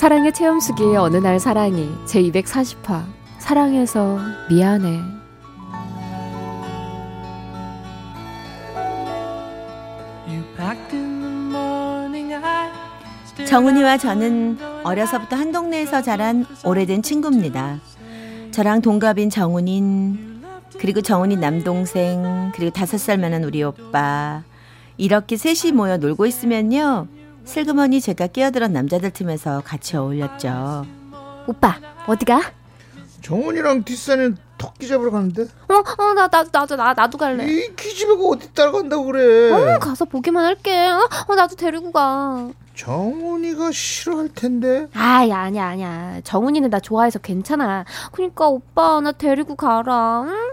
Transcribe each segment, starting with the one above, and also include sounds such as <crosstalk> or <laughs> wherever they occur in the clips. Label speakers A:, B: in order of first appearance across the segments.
A: 사랑의 체험수기의 어느 날 사랑이 제240화 사랑해서 미안해
B: 정훈이와 저는 어려서부터 한 동네에서 자란 오래된 친구입니다. 저랑 동갑인 정훈인 그리고 정훈이 남동생 그리고 다섯 살 많은 우리 오빠 이렇게 셋이 모여 놀고 있으면요 슬그머니 제가 끼어들어 남자들 팀에서 같이 어울렸죠.
A: 오빠 어디가?
C: 정훈이랑 뒷산에 토끼 잡으러 가는데?
A: 어, 어, 나, 나, 나도, 나, 나도 갈래.
C: 이 기집애가 어디 따라간다고 그래?
A: 어, 가서 보기만 할게. 어, 어, 나도 데리고 가.
C: 정훈이가 싫어할 텐데.
A: 아이, 아니야, 아니야. 정훈이는 나 좋아해서 괜찮아. 그니까 오빠, 나 데리고 가라, 응?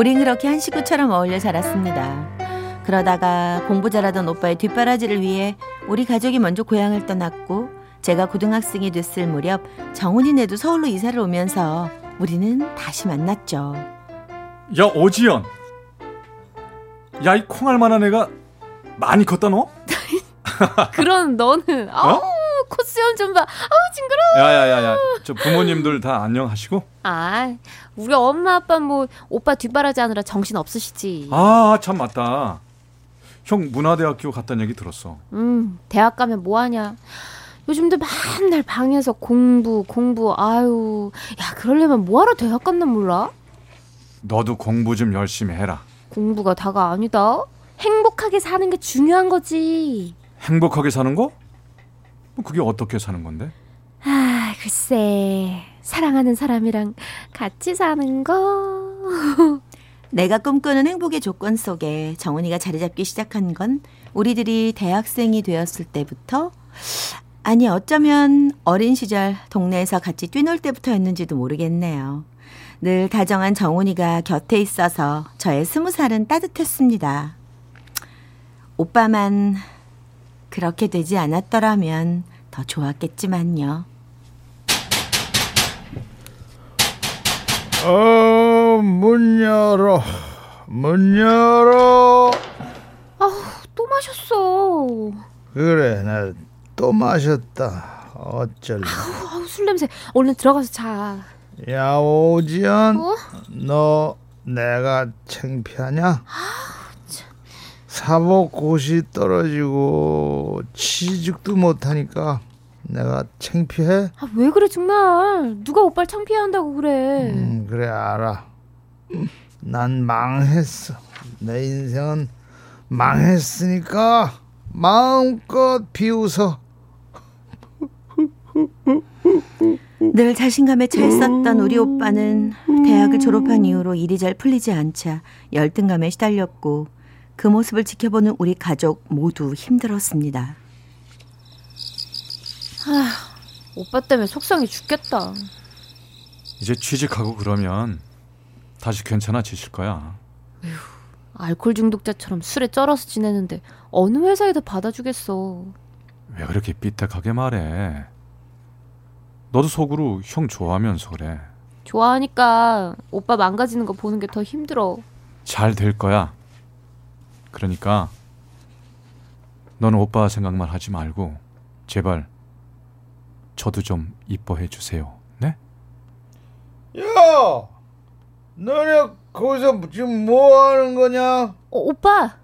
B: 우린 그렇게 한 식구처럼 어울려 살았습니다. 그러다가 공부 잘하던 오빠의 뒷바라지를 위해 우리 가족이 먼저 고향을 떠났고 제가 고등학생이 됐을 무렵 정훈이네도 서울로 이사를 오면서 우리는 다시 만났죠.
D: 야 어지연 야 이 콩알만한 애가 많이 컸다 너? <laughs>
A: 그런 너는 아우 코스염 좀 봐. 아우 징그러워.
D: 야야야야 저 부모님들 다 안녕하시고?
A: 아 우리 엄마 아빠 뭐 오빠 뒷바라지 하느라 정신 없으시지.
D: 아 참 맞다 형 문화대학교 갔다는 얘기 들었어
A: 음 대학 가면 뭐 하냐. 요즘도 맨날 방에서 공부 공부 아유 야 그러려면 뭐 하러 대학 갔나 몰라?
D: 너도 공부 좀 열심히 해라
A: 공부가 다가 아니다. 행복하게 사는 게 중요한 거지.
D: 행복하게 사는 거? 뭐 그게 어떻게 사는 건데?
A: 아, 글쎄. 사랑하는 사람이랑 같이 사는 거. <laughs>
B: 내가 꿈꾸는 행복의 조건 속에 정훈이가 자리 잡기 시작한 건 우리들이 대학생이 되었을 때부터 아니 어쩌면 어린 시절 동네에서 같이 뛰놀 때부터였는지도 모르겠네요. 늘 다정한 정훈이가 곁에 있어서 저의 스무 살은 따뜻했습니다. 오빠만 그렇게 되지 않았더라면 더 좋았겠지만요.
C: 어, 문 열어. 문 열어.
A: 아우, 또 마셨어.
C: 그래, 나 또 마셨다. 어쩔래.
A: 아우, 술 냄새. 얼른 들어가서 자.
C: 야, 오지연.
A: 어?
C: 너 내가 창피하냐? 사복 옷이 떨어지고 취직도 못하니까 내가 창피해?
A: 아, 왜 그래, 정말. 누가 오빠를 창피해 한다고 그래.
C: 음, 그래 알아. 난 망했어. 내 인생은 망했으니까 마음껏 비웃어.
B: 늘 자신감에 차 있었던 우리 오빠는 대학을 졸업한 이후로 일이 잘 풀리지 않자 열등감에 시달렸고 그 모습을 지켜보는 우리 가족 모두 힘들었습니다.
A: 오빠 때문에 속상해 죽겠다.
D: 이제 취직하고 그러면 다시 괜찮아지실 거야
A: 알코올 중독자처럼 술에 쩔어서 지내는데 어느 회사에도 받아주겠어.
D: 왜 그렇게 삐딱하게 말해 너도 속으로 형 좋아하면서 그래
A: 좋아하니까 오빠 망가지는 거 보는 게 더 힘들어.
D: 잘 될 거야 그러니까 너는 오빠 생각만 하지 말고 제발 저도 좀 이뻐해 주세요 네?
C: 야, 너네 거기서 지금 뭐 하는 거냐?
A: 어, 오빠!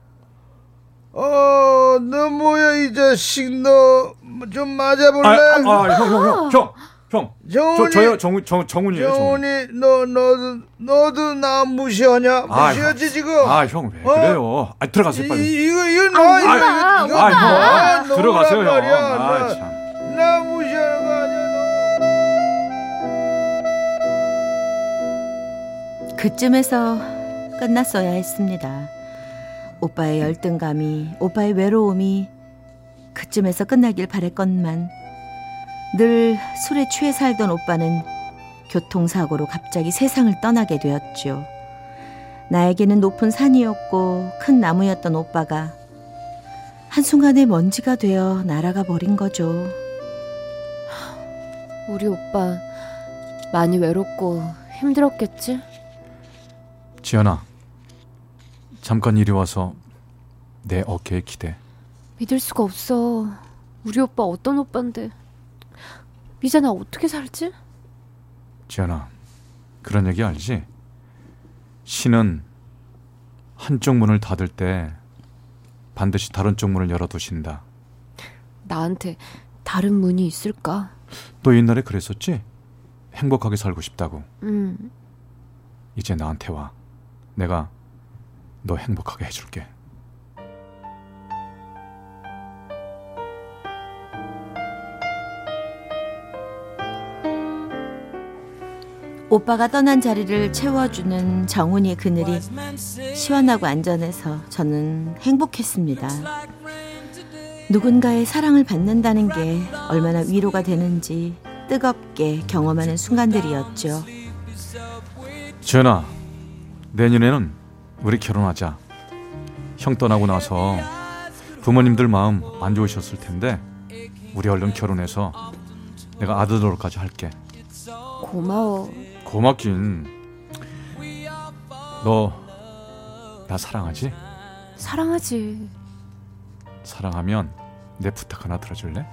C: 어, 너 뭐야 이 자식 너 좀 맞아볼래?
D: 아형형 형형형 형,
C: 정훈이,
D: 저 저요 정훈 정 정훈이에요. 정훈.
C: 정훈이 너 너도 너도 나 무시하냐?
D: 아,
C: 무시하지 지금?
D: 아, 형왜
C: 어?
D: 그래요? 아, 들어가세요 빨리.
C: 이, 이거 이거
A: 아,
C: 너
A: 오빠,
C: 이거 이거 이거
D: 아, 형.
C: 아, 너무란
D: 들어가세요, 형.
C: 말이야.
D: 아,
C: 나-
D: 참.
C: 나 무시하는 거 아니야 너?
B: 그쯤에서 끝났어야 했습니다. 오빠의 열등감이, 오빠의 외로움이 그쯤에서 끝나길 바랬건만 늘 술에 취해 살던 오빠는 교통사고로 갑자기 세상을 떠나게 되었죠. 나에게는 높은 산이었고 큰 나무였던 오빠가 한순간에 먼지가 되어 날아가 버린 거죠.
A: 우리 오빠 많이 외롭고 힘들었겠지?
D: 지연아, 잠깐 이리 와서 내 어깨에 기대.
A: 믿을 수가 없어. 우리 오빠 어떤 오빠인데. 이제 나 어떻게 살지?
D: 지연아, 그런 얘기 알지? 신은 한쪽 문을 닫을 때 반드시 다른 쪽 문을 열어두신다.
A: 나한테 다른 문이 있을까?
D: 너 옛날에 그랬었지? 행복하게 살고 싶다고.
A: 음,
D: 이제 나한테 와. 내가 너 행복하게 해줄게.
B: 오빠가 떠난 자리를 채워주는 정훈이의 그늘이 시원하고 안전해서 저는 행복했습니다. 누군가의 사랑을 받는다는 게 얼마나 위로가 되는지 뜨겁게 경험하는 순간들이었죠.
D: 지연아, 내년에는 우리 결혼하자. 형 떠나고 나서 부모님들 마음 안 좋으셨을 텐데 우리 얼른 결혼해서 내가 아들 노릇까지 할게.
A: 고마워.
D: 고맙긴. 너 나 사랑하지?
A: 사랑하지.
D: 사랑하면 내 부탁 하나 들어줄래?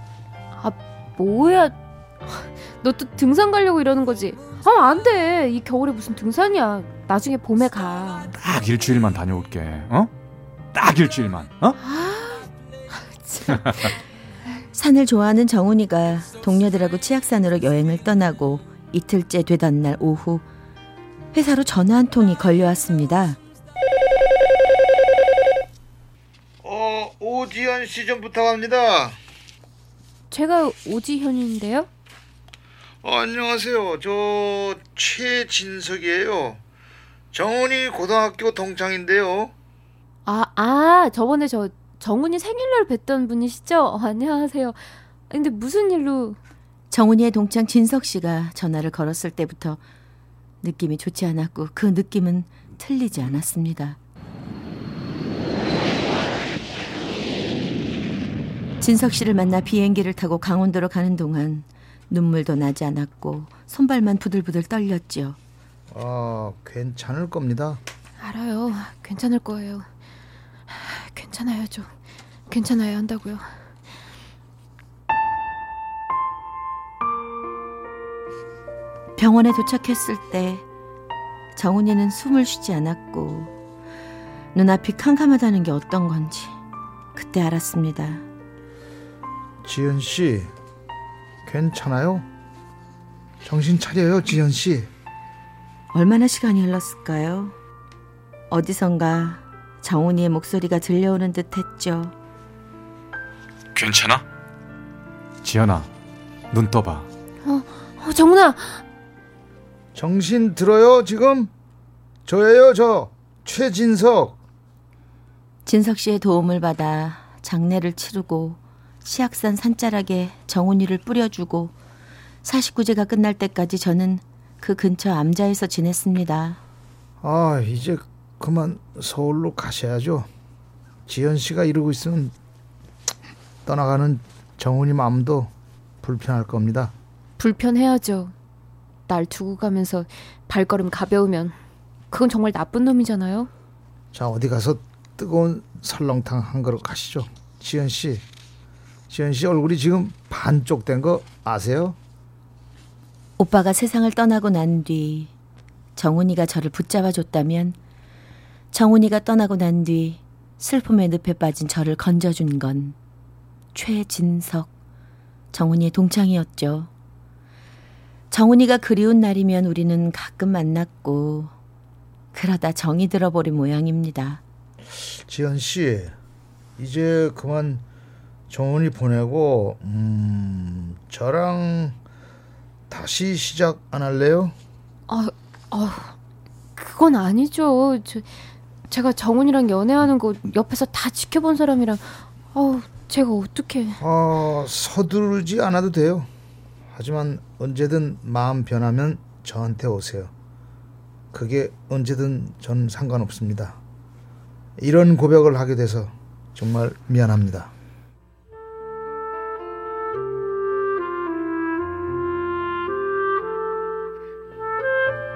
A: 뭐야? 너 또 등산 가려고 이러는 거지? 아, 안 돼. 이 겨울에 무슨 등산이야. 나중에 봄에 가.
D: 딱 일주일만 다녀올게. 어? 딱 일주일만. 어?
B: 산을 좋아하는 정훈이가 동료들하고 치악산으로 여행을 떠나고 이틀째 되던 날 오후 회사로 전화 한 통이 걸려왔습니다.
C: 어, 오지연 씨좀 부탁합니다.
A: 제가 오지현인데요?
C: 어, 안녕하세요. 저 최진석이에요. 정훈이 고등학교 동창인데요.
A: 아, 아, 저번에 저 정훈이 생일날 뵀던 분이시죠? 어, 안녕하세요. 근데 무슨 일로
B: 정훈이의 동창 진석 씨가 전화를 걸었을 때부터 느낌이 좋지 않았고 그 느낌은 틀리지 않았습니다. 진석 씨를 만나 비행기를 타고 강원도로 가는 동안 눈물도 나지 않았고 손발만 부들부들 떨렸지요.
C: 아, 괜찮을 겁니다.
A: 알아요. 괜찮을 거예요. 하, 괜찮아야죠. 괜찮아야 한다고요.
B: 병원에 도착했을 때 정훈이는 숨을 쉬지 않았고 눈앞이 캄캄하다는 게 어떤 건지 그때 알았습니다.
C: 지연 씨, 괜찮아요? 정신 차려요, 지연 씨.
B: 얼마나 시간이 흘렀을까요? 어디선가 정훈이의 목소리가 들려오는 듯 했죠.
D: 괜찮아? 지연아, 눈 떠봐.
A: 어, 정훈아,
C: 정신 들어요, 지금? 저예요, 저. 최진석.
B: 진석 씨의 도움을 받아 장례를 치르고 치악산 산자락에 정훈이를 뿌려주고 49제가 끝날 때까지 저는 그 근처 암자에서 지냈습니다.
C: 아, 이제 그만 서울로 가셔야죠. 지연 씨가 이러고 있으면 떠나가는 정훈이 마음도 불편할 겁니다.
A: 불편해야죠. 날 두고 가면서 발걸음 가벼우면 그건 정말 나쁜 놈이잖아요.
C: 자, 어디 가서 뜨거운 설렁탕 한 그릇 가시죠. 지연 씨. 지연 씨 얼굴이 지금 반쪽 된 거 아세요?
B: 오빠가 세상을 떠나고 난 뒤 정훈이가 저를 붙잡아 줬다면 정훈이가 떠나고 난 뒤 슬픔의 늪에 빠진 저를 건져준 건 최진석 정훈이의 동창이었죠. 정훈이가 그리운 날이면 우리는 가끔 만났고 그러다 정이 들어버린 모양입니다.
C: 지연 씨. 이제 그만 정훈이 보내고 음, 저랑 다시 시작 안 할래요?
A: 아, 아, 그건 아니죠. 저, 제가 정훈이랑 연애하는 거 옆에서 다 지켜본 사람이랑 어우, 제가 어떻게
C: 어, 서두르지 않아도 돼요. 하지만 언제든 마음 변하면 저한테 오세요. 그게 언제든 전 상관없습니다. 이런 고백을 하게 돼서 정말 미안합니다.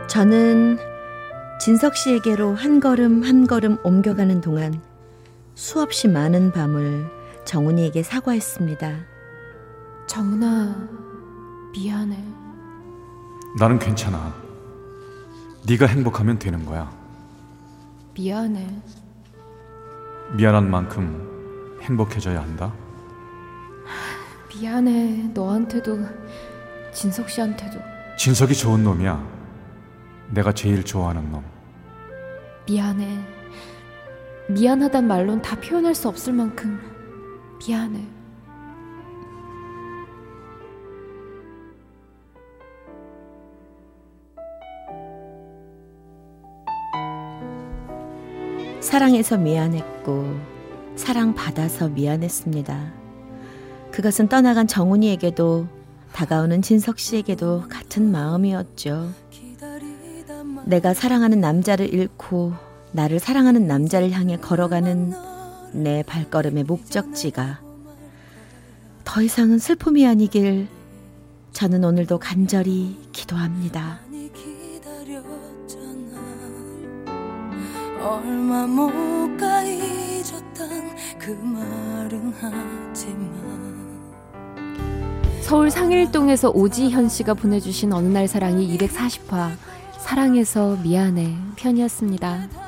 B: 저는 진석 씨에게로 한 걸음 한 걸음 옮겨가는 동안 수없이 많은 밤을 정훈이에게 사과했습니다.
A: 정은아 미안해.
D: 나는 괜찮아. 네가 행복하면 되는 거야.
A: 미안해.
D: 미안한 만큼 행복해져야 한다.
A: 미안해. 너한테도 진석 씨한테도
D: 진석이 좋은 놈이야. 내가 제일 좋아하는 놈.
A: 미안해. 미안하단 말론 다 표현할 수 없을 만큼 미안해.
B: 사랑해서 미안했고 사랑받아서 미안했습니다. 그것은 떠나간 정훈이에게도 다가오는 진석 씨에게도 같은 마음이었죠. 내가 사랑하는 남자를 잃고 나를 사랑하는 남자를 향해 걸어가는 내 발걸음의 목적지가 더 이상은 슬픔이 아니길 저는 오늘도 간절히 기도합니다.
E: 얼마 못 가 잊었단 그 말은 하지만
A: 서울 상일동에서 오지현 씨가 보내주신 어느 날 사랑이 240화 사랑해서 미안해 편이었습니다.